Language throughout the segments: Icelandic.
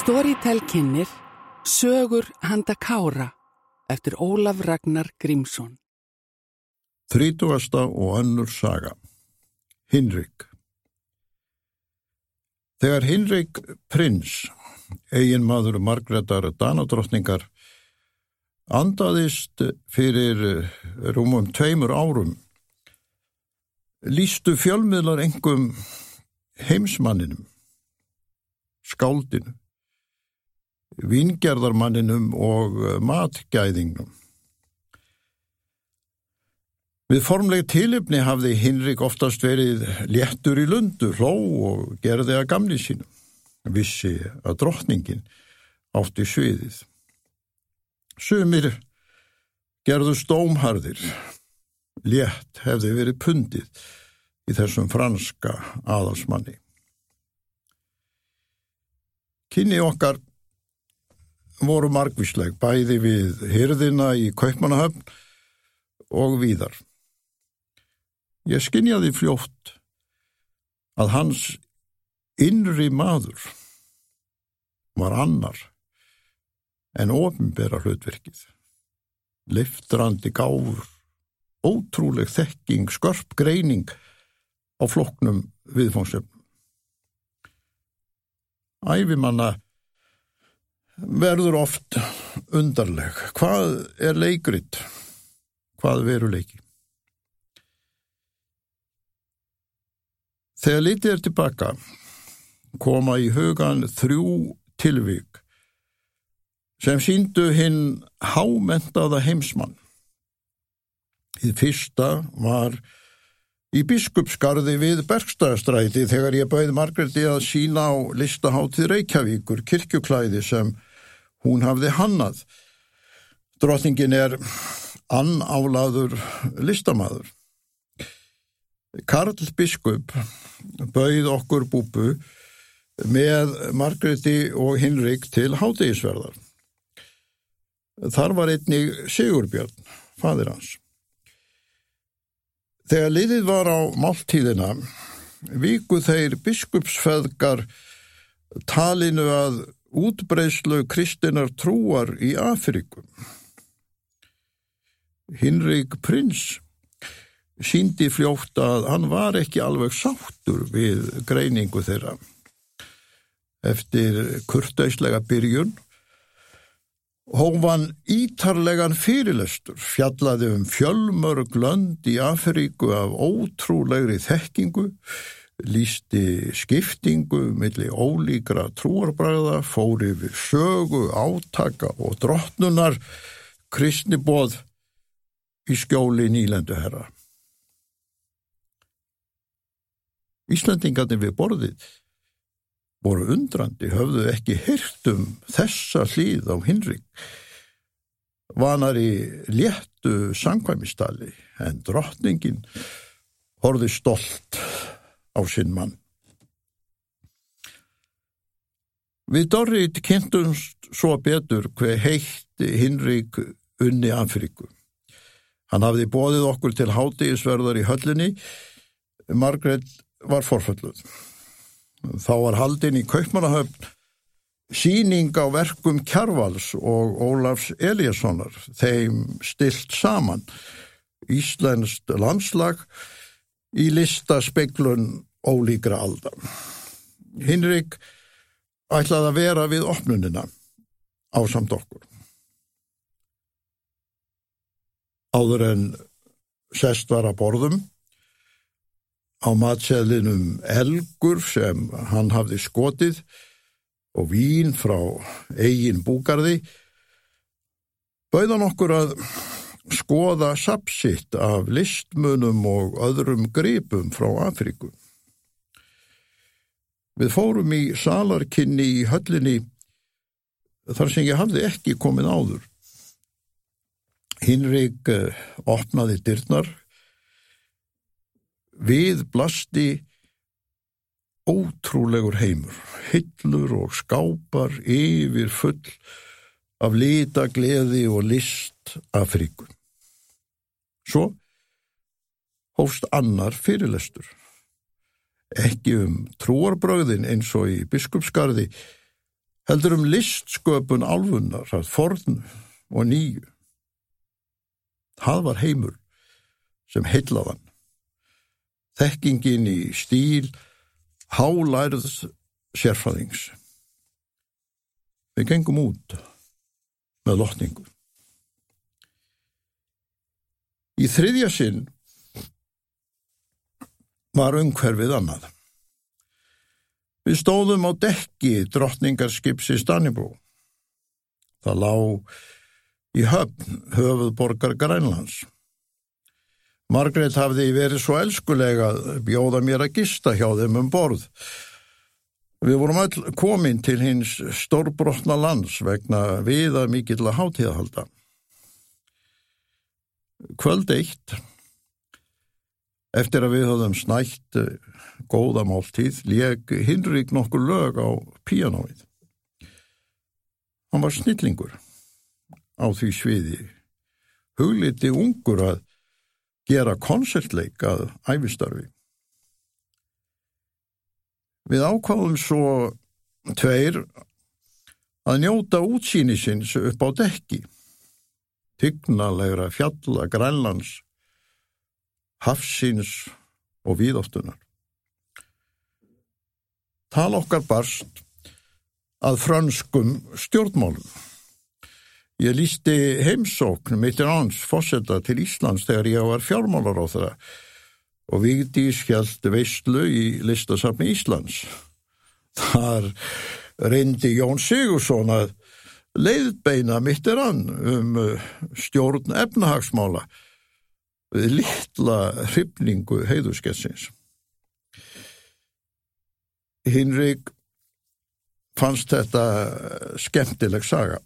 Storytel kynir Sögur handa Kára eftir Ólaf Ragnar Grímsson. Þrítugasta og önnur saga. Hinrik. Þegar Hinrik prins, eigin maður Margreðar Danadrottningar, andaðist fyrir rúmum tveimur árum, lístu fjölmiðlar engum heimsmanninum, skáldinu, vingerðarmanninum og matgæðingnum. Við formleg tilipni hafði Hinrik oftast verið léttur í lundu, hló og gerði að gamli sínum. Vissi að drottningin átti sviðið. Sumir gerðu stómharðir. Létt hefði verið pundið í þessum franska aðalsmanni. Kynni okkar voru margvísleg bæði við hyrðina í Kaupmannahöfn og víðar. Ég skinjaði fljótt að hans innri maður var annar en ofinbera hlutverkið. Liftrandi gáfur, ótrúleg þekking, skörp greining á floknum viðfóngsefnum. Æfimanna verður oft undarleg. Hvað er leikrit? Hvað veru leiki? Þegar litið er tilbaka koma í hugan þrjú tilvík sem síndu hinn hámentaða heimsmann. Í fyrsta var í biskupsgarði við Bergstæðastræti þegar ég bauði Margreði að sína á listaháttið Reykjavíkur kirkjuklæði sem hún hafði hannað. Drottningin er annálaður listamaður. Karl Biskup bauð okkur búbu með Margreti og Hinrik til hátegisverðar. Þar var einnig Sigurbjörn, fadir hans. Þegar liðið var á máltíðina, viku þeir biskupsfeðgar talinu að útbreyslu kristinar trúar í Afrikum. Hinrik prins síndi fljótt að hann var ekki alveg sáttur við greiningu þeirra. Eftir kurtaislega byrjun hófan ítarlegan fyrirlestur, fjallaði um fjölmörg lönd í Afríku af ótrúlegri þekkingu, lísti skiptingu millir ólíkra trúarbræða, fóri við sögu, átaka og drottnunar, kristnibóð í skjóli nýlendu herra. Íslandingarnir við borðið voru undrandi, höfðu ekki hirt um þessa hlýð á Hinrik. Vanar í léttu sangvæmistali en drottningin horfi stolt á sinn mann. Við Dorrit kynntumst svo betur hver heitti Hinrik unni Afriku. Hann hafði bóðið okkur til hátegisverðar í höllinni. Margret var forfölluð. Þá var haldin í Kaupmannahöfn síning á verkum Kjarvals og Ólafs Eliassonar, þeim stilt saman Íslenskt landslag í listaspeglun ólíkra aldan. Hinrik ætlaði að vera við opnunina á samt okkur. Áður en sest var að borðum á matseðlinum elgur sem hann hafði skotið og vín frá eigin búgarði bauðan okkur að skoða sapsitt af listmunum og öðrum gripum frá Afriku. Við fórum í salarkinni í höllinni þar sem ég hafði ekki komið áður. Hinrik opnaði dyrnar við blasti ótrúlegur heimur, hyllur og skápar yfir full af lita, gleði og list Afríku. Svo hófst annar fyrirlestur. Ekki um trúarbröðin eins og í biskupsgarði, heldur um listsköpun álfunnar að forn og nýju. Það var heimur sem heillaðan. Þekkingin í stíl hálærðs sérfræðings. Við gengum út með lotningu. Í þriðja sinn var umhverfið annað. Við stóðum á dekki drottningarskips í Stannibrú. Það lág í höfn höfuðborgar Grænlands. Margrét hafði verið svo elskulega að bjóða mér að gista hjá þeim um borð. Við vorum öll komin til hins stórbrotna lands vegna viða mikill að hátíðahalda. Kvöld eitt, eftir að við höfðum snætt góða máltíð, leg Hinrik nokkur lög á píanóið. Hann var snillingur á því sviði, hugliti ungur að gera konsertleik að æfistarfi. Við ákváðum svo tveir að njóta útsýnisins upp á dekki, tygnalegra fjalla grænlands, hafsins og víðóttunar. Tal okkar barst að franskum stjórnmálum. Ég lísti heimsókn mittir hans fósetta til Íslands þegar ég var fjármálar á það og Vigdís hjælt veistlu í listasafni Íslands. Þar reyndi Jón Sigursson að leiðbeina mittir hann um uh, stjórn efnahagsmála við litla hrifningu heiðuskessins. Hinrik fannst þetta skemmtileg saga.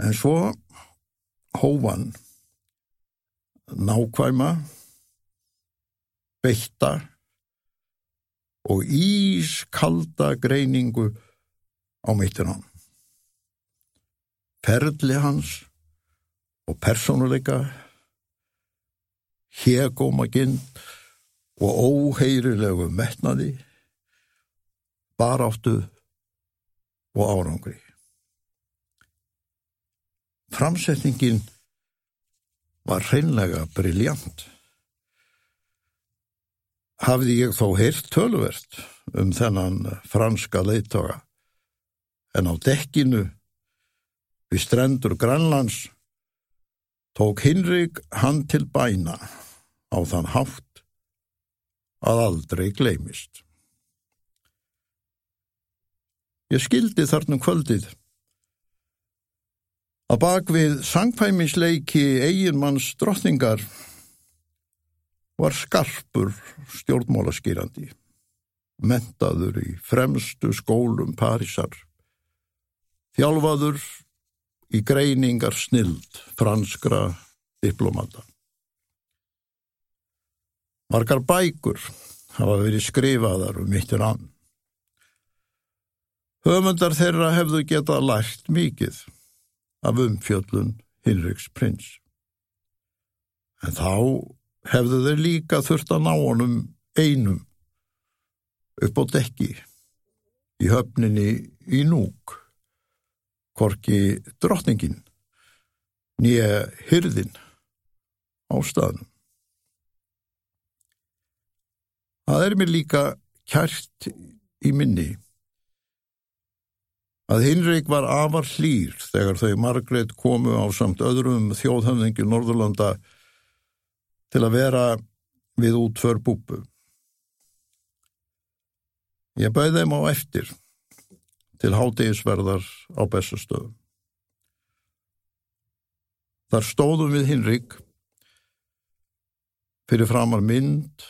En svo hófan nákvæma, beitta og ískalda greiningu á meittir hann. Ferðli hans og persónuleika, hegómaginn og óheirilegu metnaði, baráttu og árangri. Framsetningin var hreinlega briljant. Hafði ég þó heyrt tölvert um þennan franska leittoga, en á dekkinu við strendur Grænlands tók Hinrik hann til bæna á þann hátt að aldrei gleimist. Ég skildi þarnum kvöldið Að bak við sangpæmisleiki eiginmanns drottningar var skarpur stjórnmálaskýrandi, mentaður í fremstu skólum Parísar, þjálfaður í greiningar snild franskra diplomata. Margar bækur hafa verið skrifaðar um mittir ann. Höfundar þeirra hefðu getað lært mikið af umfjöllun Hinriks prins. En þá hefðu þeir líka þurft að ná honum einum upp á dekki í höfninni í núk, korki drottningin, nýja hyrðin á staðnum. Það er mér líka kært í minni að Hinrik var afar hlýr þegar þau Margrét komu á samt öðrum þjóðhöfningi Norðurlanda til að vera við útför búpu. Ég bauði þeim á eftir til hátegisverðar á bestastöðum. Þar stóðum við Hinrik fyrir framar mynd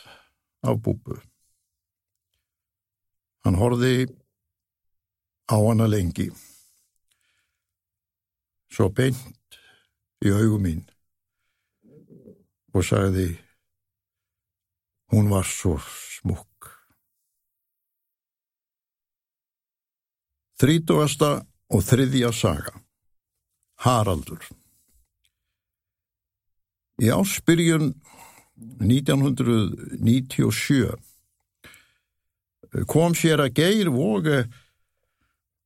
af búpu. Hann horfi á hana lengi. Svo beint í augum mín og sagði hún var svo smukk. Þrítugasta og þriðja saga Haraldur Í áspyrjun 1997 kom sér að geir voga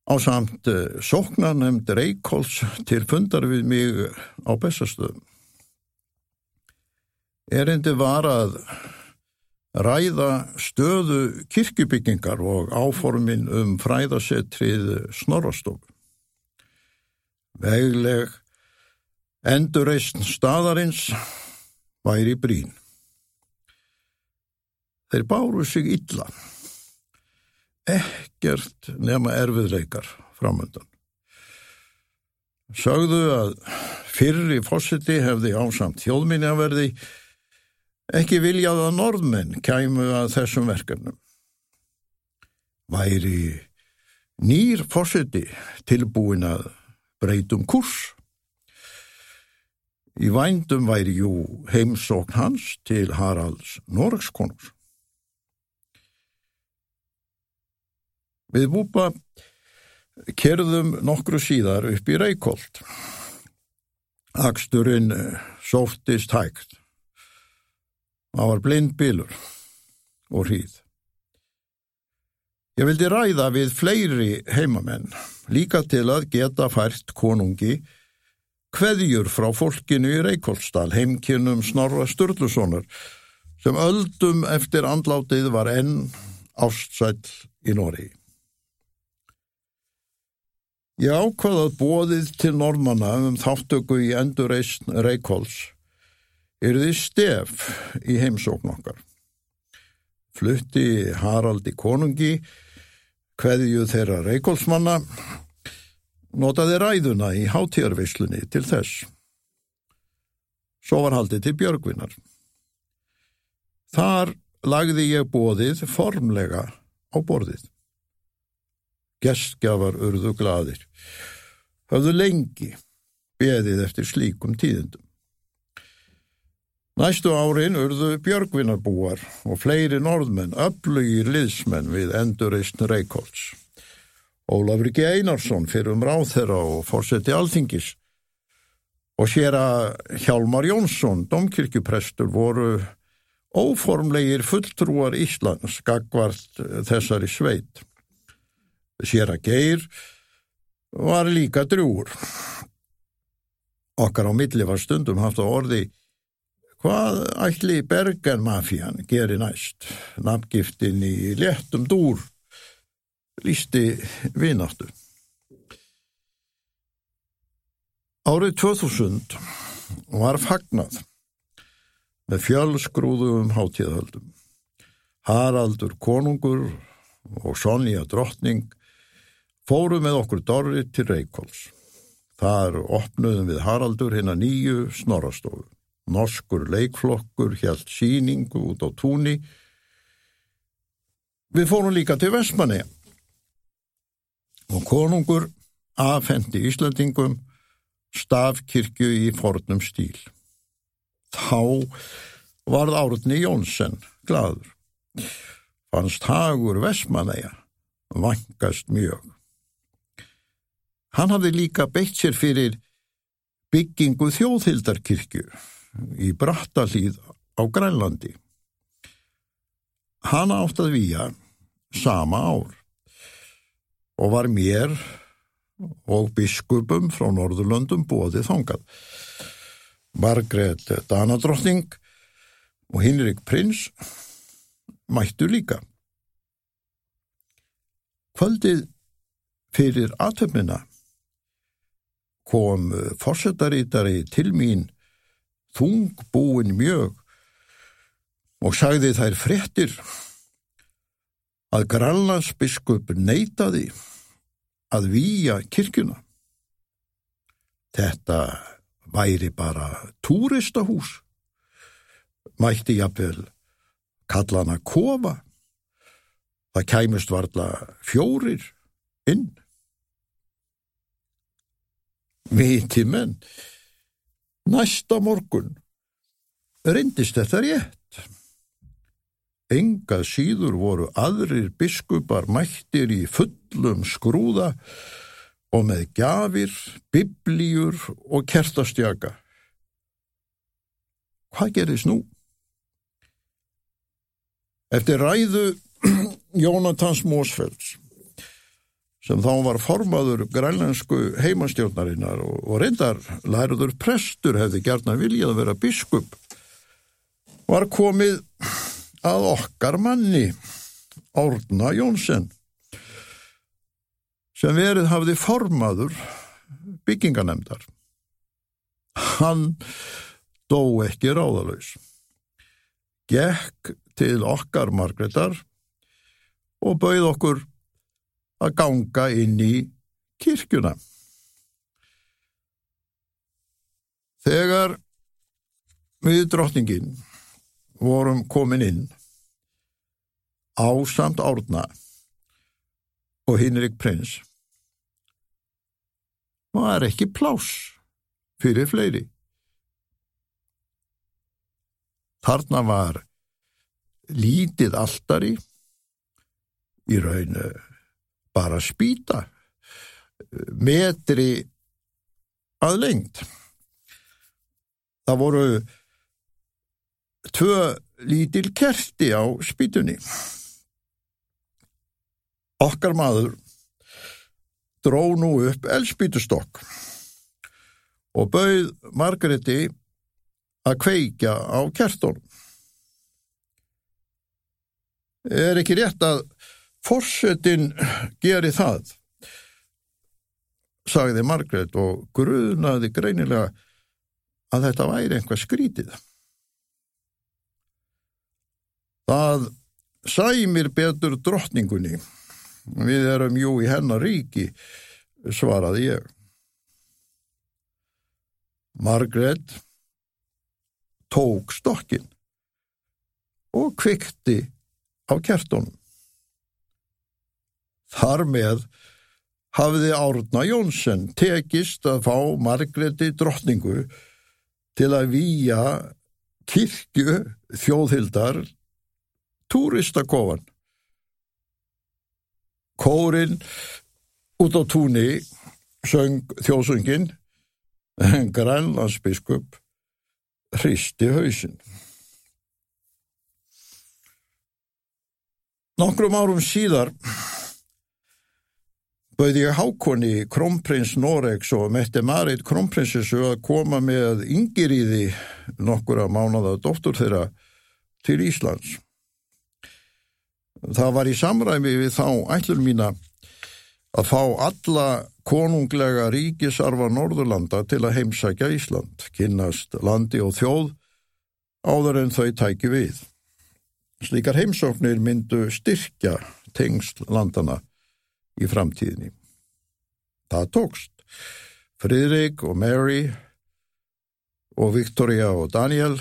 á samt eh, sóknarnemnd Reykjóls til fundar við mig á bestastöðum. Erindi var að ræða stöðu kirkjubyggingar og áformin um fræðasettrið Snorrastofu. Vegleg endurreist staðarins væri brín. Þeir báru sig illa. Ekkert nema erfiðleikar framöndan. Sögðu að fyrri fósiti hefði ásamt þjóðminjaverði ekki viljað að norðmenn kæmu að þessum verkefnum. Væri nýr fósiti tilbúin að breytum kurs. Í vændum væri jú heimsókn hans til Haralds Norgskonurs. Við búpa kerðum nokkru síðar upp í Reykjold. Aksturinn eh, sóftist hægt. Það var blind bílur og hríð. Ég vildi ræða við fleiri heimamenn, líka til að geta fært konungi hveðjur frá fólkinu í Reykjólsdal, heimkinnum Snorra Sturlusonar, sem öldum eftir andlátið var enn ástsæll í Nóri. Ég ákvaðað bóðið til normanna um þáttöku í endurreysn Reykjóls þið stef í heimsókn okkar. Flutti Haraldi konungi, hveðju þeirra Reykjólsmanna, notaði ræðuna í hátíjarvislunni til þess. Svo var haldið til Björgvinar. Þar lagði ég bóðið formlega á borðið. Gestgjafar urðu gladir. Hafðu lengi beðið eftir slíkum tíðendum. Næstu árin urðu björgvinnarbúar og fleiri norðmenn, öflugir liðsmenn við endurreist Reykjólds. Ólafur G. Einarsson fyrir um ráþera og fórseti alþingis og sér að Hjalmar Jónsson, domkirkjuprestur, voru óformlegir fulltrúar Íslands gagvart þessari sveit. Sér að Geir var líka drúur. Okkar á milli var stundum haft á orði hvað ætli Bergenmafían gerir næst, nafngiftin í léttum dúr, lísti vináttu. Árið 2000 var fagnað með fjölsgrúðum hátíðahöldum. Haraldur konungur og Sonja drottning fóru með okkur Dorri til Reykjóls. Þar opnuðum við Haraldur hinn að nýju snorastofu. Norskur leikflokkur hjælt síningu út á túni. Við fórum líka til Vestmanni og konungur afhendi Íslandingum stafkirkju í fornum stíl. Þá varð árutni Jónsson gladur. Fannst hagur Vestmanneja vangast mjög. Hann hafði líka beitt sér fyrir byggingu þjóðhildarkirkju í Brattalíð á Grænlandi. Hann átt að výja sama ár og var mér og biskupum frá Norðurlöndum bóðið þongað. Margret Danadrottning og Hinrik Prins mættu líka. Kvöldið fyrir aðtöfnina kom fórsetarítari til mín þungbúin mjög og sagði þær fréttir að Grænlandsbiskup neytaði að výja kirkuna. Þetta væri bara túristahús. Mætti jafnvel kallana kofa. Það kæmust varla fjórir inn. Viti menn, næsta morgun reyndist þetta rétt. Enga síður voru aðrir biskupar mættir í fullum skrúða og með gjafir, biblíur og kertastjaka. Hvað gerðist nú? Eftir ræðu Jónatans Mósfelds sem þá var formaður grænlensku heimastjórnarinnar og, og reyndar læruður prestur hefði gert að vilja að vera biskup, var komið að okkar manni, Árna Jónsson, sem verið hafði formaður bygginganemdar. Hann dó ekki ráðalauðs. Gekk til okkar Margreðar og bauð okkur að ganga inn í kirkjuna. Þegar við drottningin vorum komin inn á samt árna og Hinrik prins var ekki plás fyrir fleiri. Þarna var lítið alltari í raunu bara spýta metri að lengt. Það voru tvö lítil kerti á spýtunni. Okkar maður dró nú upp elspýtustokk og bauð Margreti að kveikja á kertónum. Er ekki rétt að forsetin geri það, sagði Margret og grunaði greinilega að þetta væri einhvað skrítið. Það sæmir betur drottningunni, við erum jú í hennar ríki, svaraði ég. Margret tók stokkin og kvikti á kertunum. Þar með hafði Árna Jónsson tekist að fá Margreti drottningu til að výja kirkju þjóðhildar túristakofan. Kórin út á túni söng þjóðsöngin en grænlandsbiskup hristi hausin. Nokkrum árum síðar bauði ég hákonni krómprins Noregs og Mette Marit krómprinsessu að koma með yngiriði nokkura mánada dóttur þeirra til Íslands. Það var í samræmi við þá ætlur mína að fá alla konunglega ríkisarfa Norðurlanda til að heimsækja Ísland, kynnast landi og þjóð áður en þau tæki við. Slíkar heimsóknir myndu styrkja tengsl landana í framtíðinni. Það tókst. Fridrik og Mary og Victoria og Daniel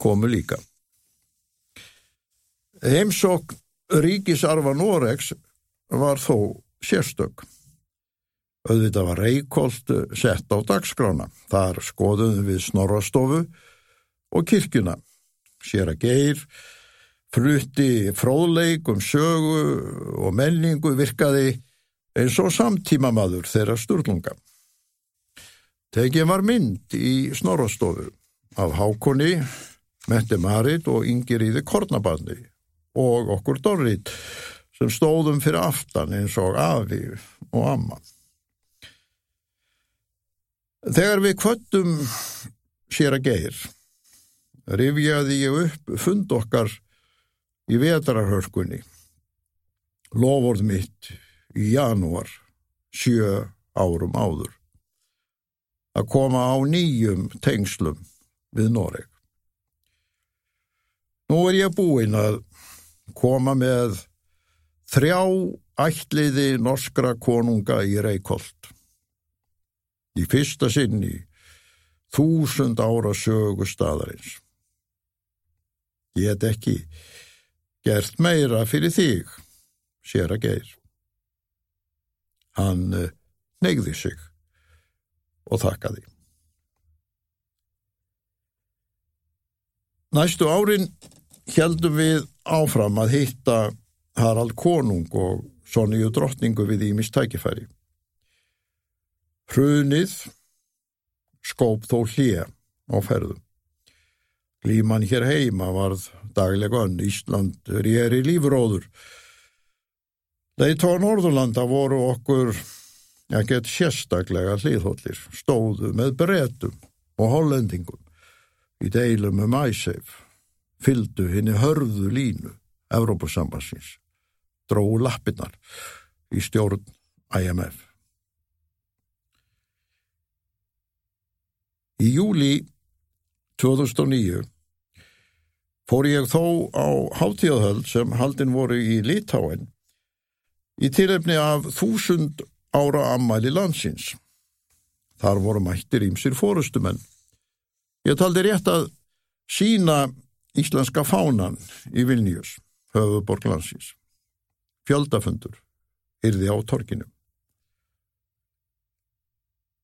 komu líka. Heimsókn ríkisarfa Noregs var þó sérstök. Öðvitað var Reykjolt sett á dagskrána. Þar skoðum við Snorrastofu og kirkjuna. Sér að geir Frutti fróðleik um sögu og menningu virkaði eins og samtímamaður þeirra sturlunga. Tegin var mynd í snorrastofu af Hákonni, Mette Marit og Ingeríði Kornabarni og okkur Dorrit sem stóðum fyrir aftan eins og afi og amma. Þegar við kvöttum sér að geir, rifjaði ég upp fund okkar í vetrarhörkunni. Loford mitt í janúar, sjö árum áður. Að koma á nýjum tengslum við Noreg. Nú er ég búinn að koma með þrjá ætliði norskra konunga í Reykjolt. Í fyrsta sinni þúsund ára sögu staðarins. Ég het ekki gert meira fyrir þig, sér að geir. Hann eh, negði sig og þakkaði. Næstu árin heldum við áfram að hitta Harald Konung og Sonju drottningu við Ímis tækifæri. Hrunið skóp þó hlýja á ferðum. Glíman hér heima varð daglega önn, Ísland er í lífróður. Leitóa Norðurlanda voru okkur að geta sérstaklega hlýðhóllir, stóðu með bretum og hollendingum í deilum um æsef, fyldu henni hörðu línu Evrópusambansins, dróðu lappinnar í stjórn IMF. Í júli 2009 fór ég þó á hátíðahöld sem haldin voru í Litáen í tilefni af þúsund ára ammæli landsins. Þar voru mættir ímsir fórustumenn. Ég taldi rétt að sína íslenska fánan í Vilnius, höfuborg landsins. Fjöldafundur yrði á torkinu.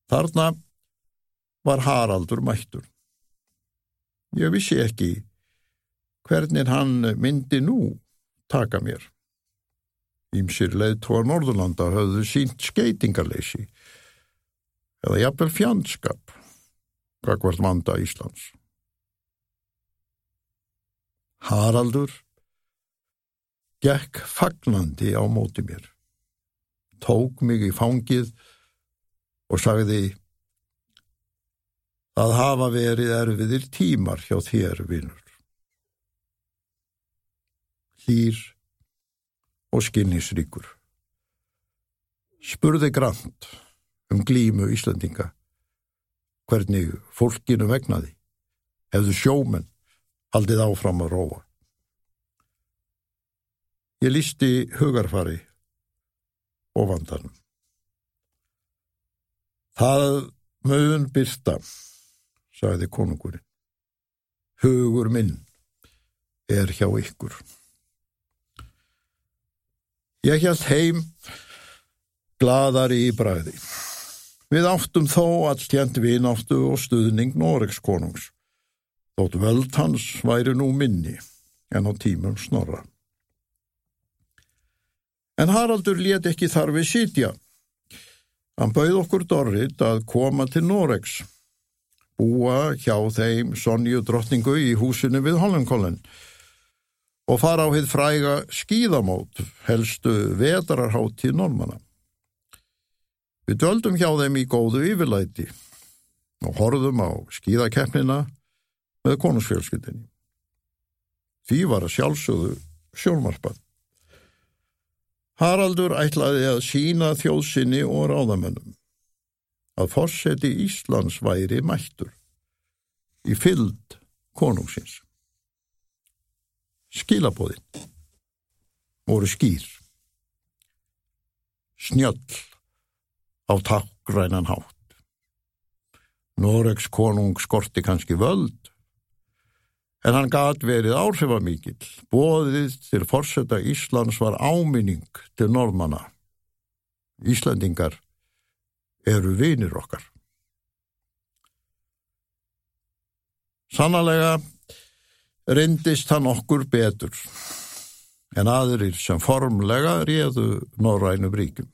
Þarna var Haraldur mættur. Ég vissi ekki hvernig hann myndi nú taka mér. Ímsir leið tóa Norðurlanda höfðu sínt skeitingarleysi eða jafnvel fjandskap kakvart vanda Íslands. Haraldur gekk fagnandi á móti mér, tók mig í fangið og sagði að hafa verið erfiðir tímar hjá þér, vinnur. Hlýr og skinnisríkur. Spurði grannt um glímu Íslandinga, hvernig fólkinu vegnaði, hefðu sjómen haldið áfram að róa. Ég lísti hugarfari og vandanum. Það mögun byrta sagði konungurinn. Hugur minn er hjá ykkur. Ég held heim gladari í bræði. Við áttum þó alltjent vináttu og stuðning Noregs konungs. Þótt völd hans væri nú minni en á tímum snorra. En Haraldur let ekki þarfi sítja. Hann bauð okkur Dorrit að koma til Noregs búa hjá þeim Sonju drottningu í húsinu við Hollandkollen og fara á hitt fræga skíðamót, helstu vetrarhátti normanna. Við döldum hjá þeim í góðu yfirlæti og horfðum á skíðakeppnina með konusfjölskyldinni. Því var sjálfsögðu sjónmarpað. Haraldur ætlaði að sína þjóðsynni og ráðamönnum að fórseti Íslands væri mættur í fylld konungsins. Skilabóðin voru skýr, snjöll á takkrænan hátt. Noregs konung skorti kannski völd, en hann gat verið áhrifamíkil. Bóðið til fórseta Íslands var áminning til norðmanna. Íslandingar eru vinir okkar. Sannlega reyndist hann okkur betur en aðrir sem formlega réðu Norrænum ríkum.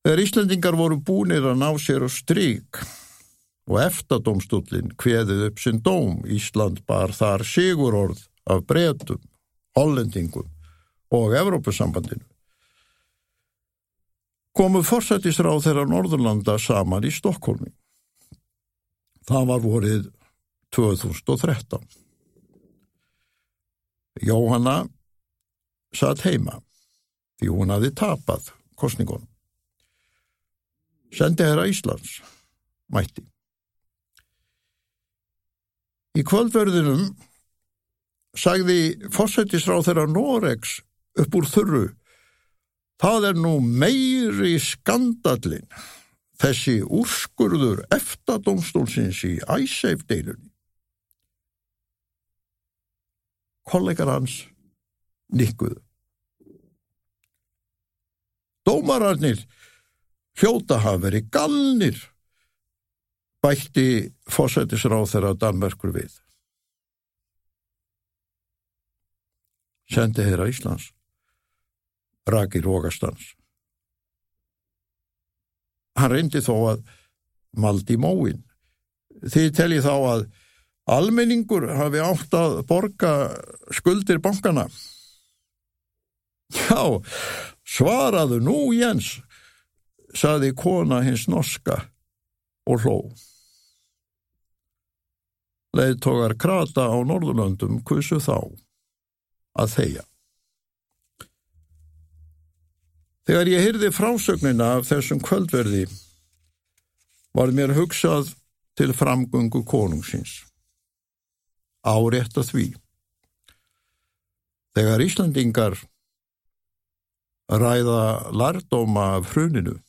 Þegar Íslandingar voru búinir að ná sér á strík og eftadómstúlinn kveðið upp sinn dóm, Ísland bar þar sigurorð af bretum, hollendingum og Evrópusambandinu komu forsættisráð þeirra Norðurlanda saman í Stokkólmi. Það var vorið 2013. Jóhanna satt heima því hún hafi tapað kostningunum. Sendi herra Íslands, mætti. Í kvöldverðinum sagði forsættisráð þeirra Noregs upp úr þurru Það er nú meiri skandallin þessi úrskurður eftadómstólsins í æsseifdeilunni. Kollegar hans nikkuðu. Dómararnir hljóta hafa verið galnir, bætti fósætisráð þeirra Danmerkur við. Sendi þeirra Íslands raki rókastans. Hann reyndi þó að maldi móin. Þið telji þá að almenningur hafi átt að borga skuldir bankana. Já, svaraðu nú, Jens, saði kona hins norska og hló. Leðtogar krata á Norðurlöndum kusu þá að þeia. Þegar ég hyrði frásögnina af þessum kvöldverði var mér hugsað til framgöngu konungsins. Árétt að því. Þegar Íslandingar ræða lardóma af hruninu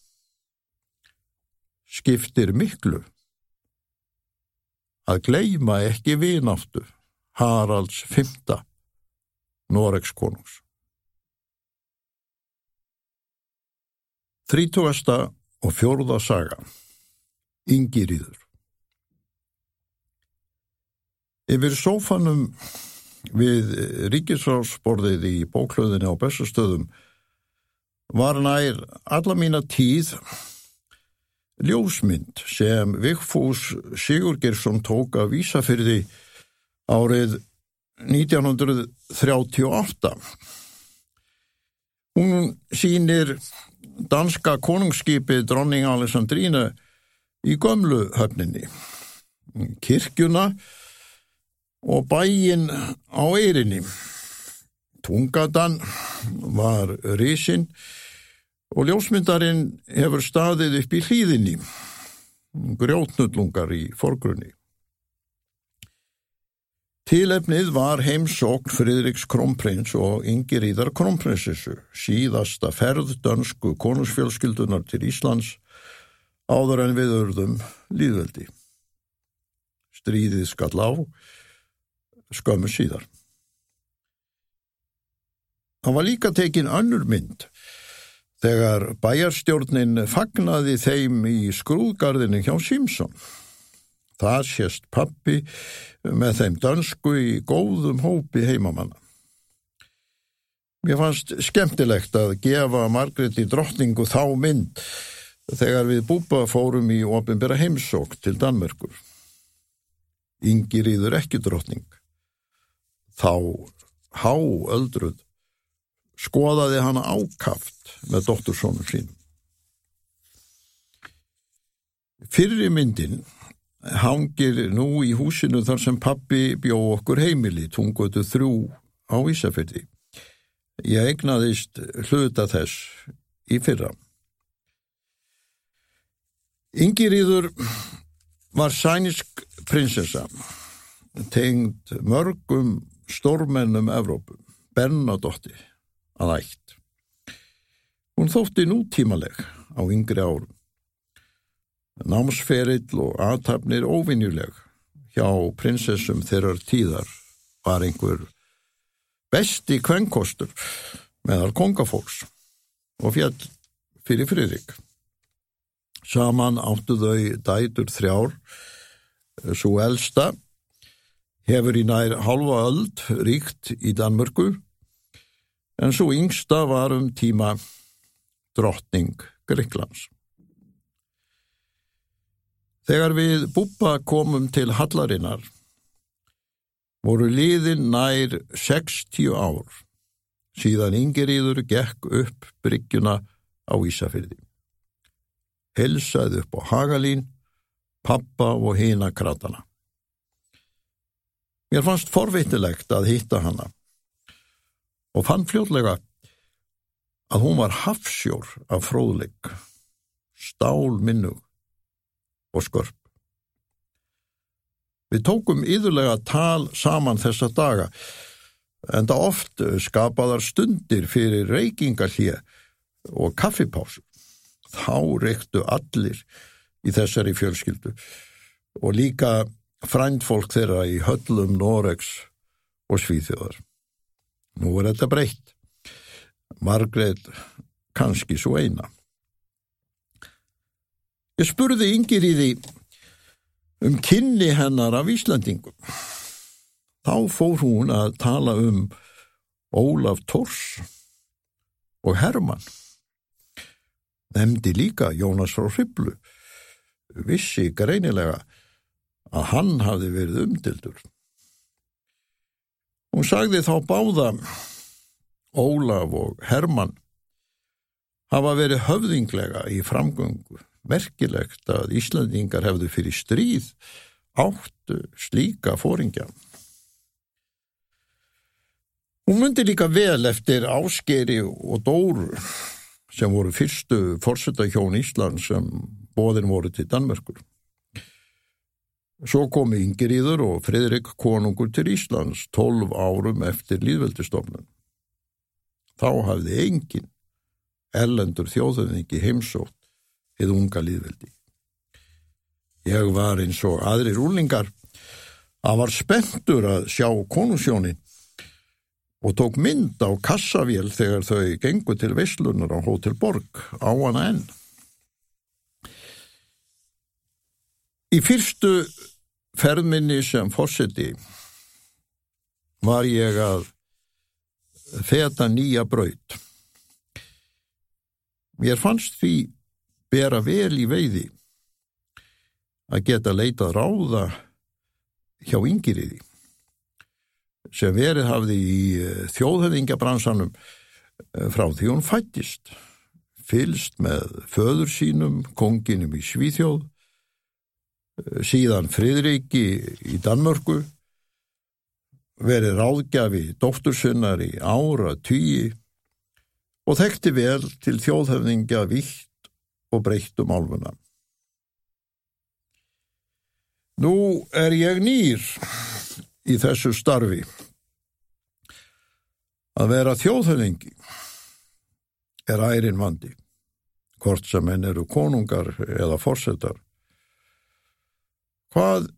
skiptir miklu að gleima ekki vináttu Haralds V. Noregs konungs. Þrítugasta og fjórða saga Ingiríður Yfir sófanum við ríkisráðsborðið í bóklöðinni á bestastöðum var nær alla mína tíð ljósmynd sem Vigfús Sigurgersson tók að vísa fyrir því árið 1938. Hún sínir danska konungsskipið dronning Alessandrínu í gömlu höfninni, kirkjuna og bæin á eirinni. Tungadan var risinn og ljósmyndarinn hefur staðið upp í hlýðinni, grjótnullungar í forgrunni. Tilefnið var heimsókn Fridriks Kronprins og Ingeríðar Kronprinsessu, síðasta ferð dönsku konusfjölskyldunar til Íslands áður en við örðum líðveldi. Stríðið skall á, skömmu síðar. Það var líka tekin önnur mynd þegar bæjarstjórnin fagnaði þeim í skrúðgarðinu hjá Simpson. Það sést pappi með þeim dönsku í góðum hópi heimamanna. Mér fannst skemmtilegt að gefa Margretti drottningu þá mynd þegar við búpa fórum í ofinbera heimsók til Danmörkur. Ingi rýður ekki drottning. Þá há öldruð skoðaði hana ákaft með dóttursónum sínum. Fyrri myndin hangir nú í húsinu þar sem pappi bjó okkur heimili, tungutu þrjú á Ísafjörði. Ég egnaðist hluta þess í fyrra. Ingiríður var sænisk prinsessa, tengd mörgum stórmennum Evrópu, Bernadotti að ætt. Hún þótti nútímaleg á yngri árum. Námsferill og aðtapnir óvinjuleg hjá prinsessum þeirrar tíðar var einhver besti kvenkostur meðal kongafólks og fjall fyrir Friðrik. Saman áttu þau dætur þrjár, svo elsta hefur í nær halva öld ríkt í Danmörku en svo yngsta var um tíma drottning Greiklands. Þegar við búpa komum til Hallarinnar voru liðin nær 60 ár síðan yngiriður gekk upp bryggjuna á Ísafyrði. Helsaði upp á Hagalín, pappa og hina kratana. Mér fannst forveitilegt að hitta hana og fann fljóðlega að hún var hafsjór af fróðleik, stál minnug og skörp. Við tókum yðurlega tal saman þessa daga, en það oft skapaðar stundir fyrir reykingarhlið og kaffipásu. Þá reyktu allir í þessari fjölskyldu og líka frændfólk þeirra í höllum Noregs og Svíþjóðar. Nú er þetta breytt. Margreit kannski svo eina. Ég spurði yngir í því um kynni hennar af Íslandingum. Þá fór hún að tala um Ólaf Tors og Hermann. Nemndi líka Jónas frá Hriblu. Vissi greinilega að hann hafði verið umdildur. Hún sagði þá báða Ólaf og Hermann hafa verið höfðinglega í framgöngu. Merkilegt að Íslandingar hefðu fyrir stríð áttu slíka fóringja. Hún myndi líka vel eftir Áskeri og Dóru sem voru fyrstu fórsetahjón Ísland sem bóðin voru til Danmörkur. Svo komi Ingriður og Fridrik konungur til Íslands tólf árum eftir líðveldistofnun. Þá hafði engin ellendur þjóðöfningi heimsótt eða unga líðveldi. Ég var eins og aðri rúlingar að var spenntur að sjá konusjónin og tók mynd á kassavél þegar þau gengu til Veislunar á Hotel Borg á hana enn. Í fyrstu ferðminni sem fórseti var ég að feta nýja braut. Mér fannst því bera vel í veiði að geta leitað ráða hjá yngiriði sem verið hafði í eh, þjóðhefingabransanum eh, frá því hún fættist, fylst með föður sínum, konginum í Svíþjóð, síðan Fridriki í Danmörku, verið ráðgjafi dóttursunnar í ára tíi og þekkti vel til þjóðhefninga vitt og breytt um álfuna. Nú er ég nýr í þessu starfi að vera þjóðhefningi er ærin vandi, hvort sem henn eru konungar eða forsetar. Hvað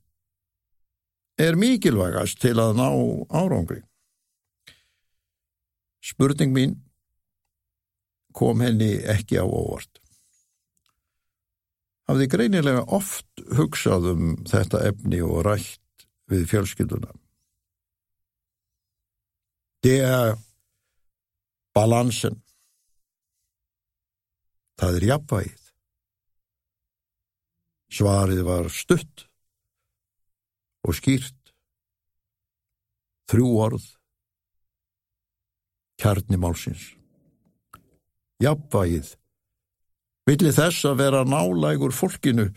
er mikilvægast til að ná árangri? Spurning mín kom henni ekki á óvart. Hafði greinilega oft hugsað um þetta efni og rætt við fjölskylduna. Er balansen. Það er jafnvægið. Svarið var stutt og skýrt. Þrjú orð. Kjarnimálsins. Jafnvægið. Villi þess að vera nálægur fólkinu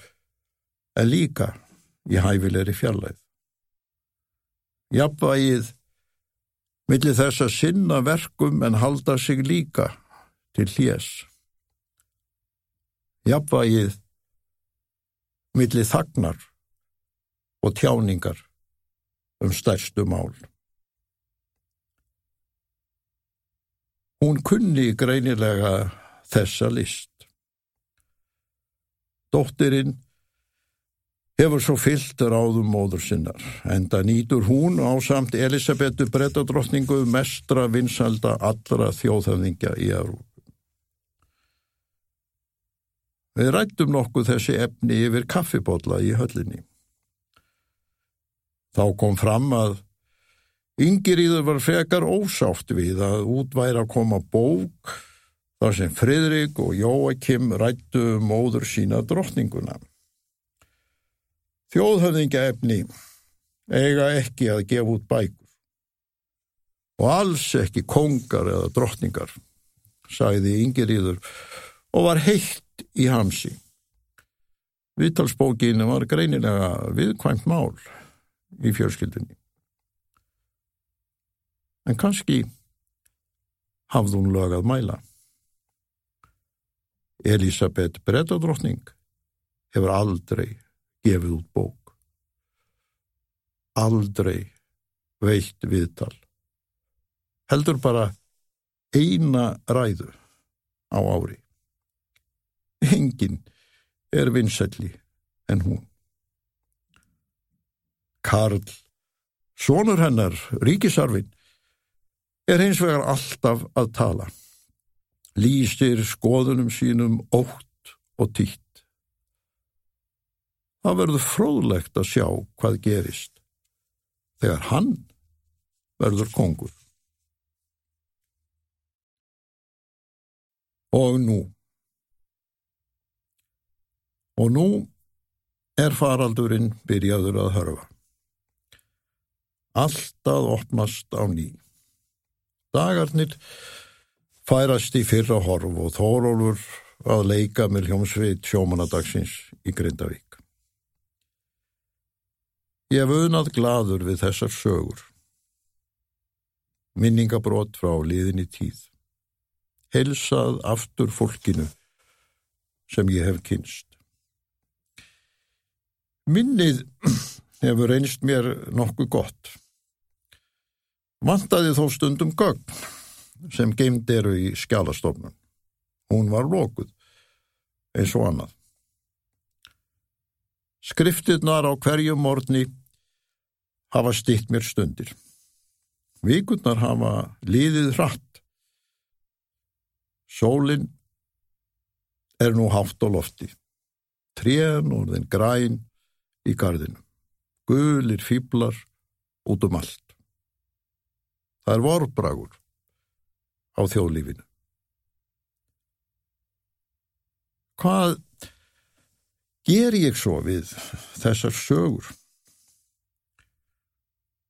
en líka í hæfilegri fjarlæð. Jafnvægið milli þess að sinna verkum en halda sig líka til hljés. Jafnvægið milli þagnar og tjáningar um stærstu mál. Hún kunni greinilega þessa list. Dóttirinn hefur svo fyllt ráðum móður sinnar, enda nýtur hún á samt Elisabetu brettadrottningu mestra vinsalda allra þjóðhafðingja í Európu. Við rættum nokkuð þessi efni yfir kaffibotla í höllinni. Þá kom fram að Yngirýður var frekar ósátt við að útværa að koma bók þar sem Fridrik og Jóakim rættu móður sína drottninguna. Þjóðhöfðingaefni eiga ekki að gefa út bækur og alls ekki kongar eða drottningar, sagði Ingeríður og var heitt í hamsi. Vittalsbókinu var greinilega viðkvæmt mál í fjörskildinni. En kannski hafði hún lögað mæla. Elisabeth Brettadrottning hefur aldrei gefið út bók. Aldrei veitt viðtal. Heldur bara eina ræðu á ári. Engin er vinsælli en hún. Karl, sonur hennar, ríkisarfin, er hins vegar alltaf að tala. Lýstir skoðunum sínum ótt og títt. Það verður fróðlegt að sjá hvað gerist þegar hann verður kongur. Og nú. Og nú er faraldurinn byrjaður að hörfa. Allt að opnast á ný. Dagarnir færast í fyrra horf og Þórólfur að leika með hljómsveit sjómanadagsins í Grindavík. Ég hef unað gladur við þessar sögur. Minningabrót frá liðinni tíð. Helsað aftur fólkinu sem ég hef kynst. Minnið hefur einst mér nokkuð gott. Vantaði þó stundum gögn sem geimd eru í skjálastofnun. Hún var lókuð, eins og annað. Skriftirnar á hverju morgni hafa stýtt mér stundir. Víkurnar hafa líðið hratt. Sólinn er nú hátt á lofti. Trén og þenn græn í gardinu. Gulir fýblar út um allt. Það er vorbragur á þjóðlífinu. Hvað ger ég svo við þessar sögur?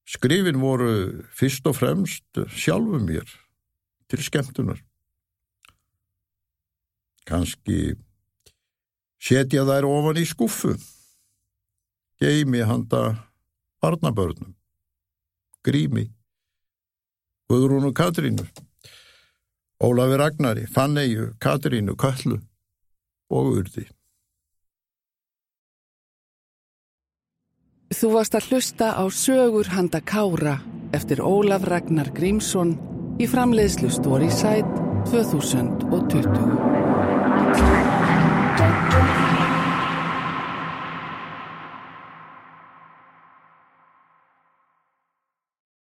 Skrifin voru fyrst og fremst sjálfum mér til skemmtunar. Kanski setja þær ofan í skuffu, geimi handa barnabörnum, grími, Guðrúnu Katrínu, Ólafi Ragnari, Fanneju, Katrínu, Kallu og Urði. Þú varst að hlusta á sögur handa Kára eftir Ólaf Ragnar Grímsson í framleiðslu Story Site 2020.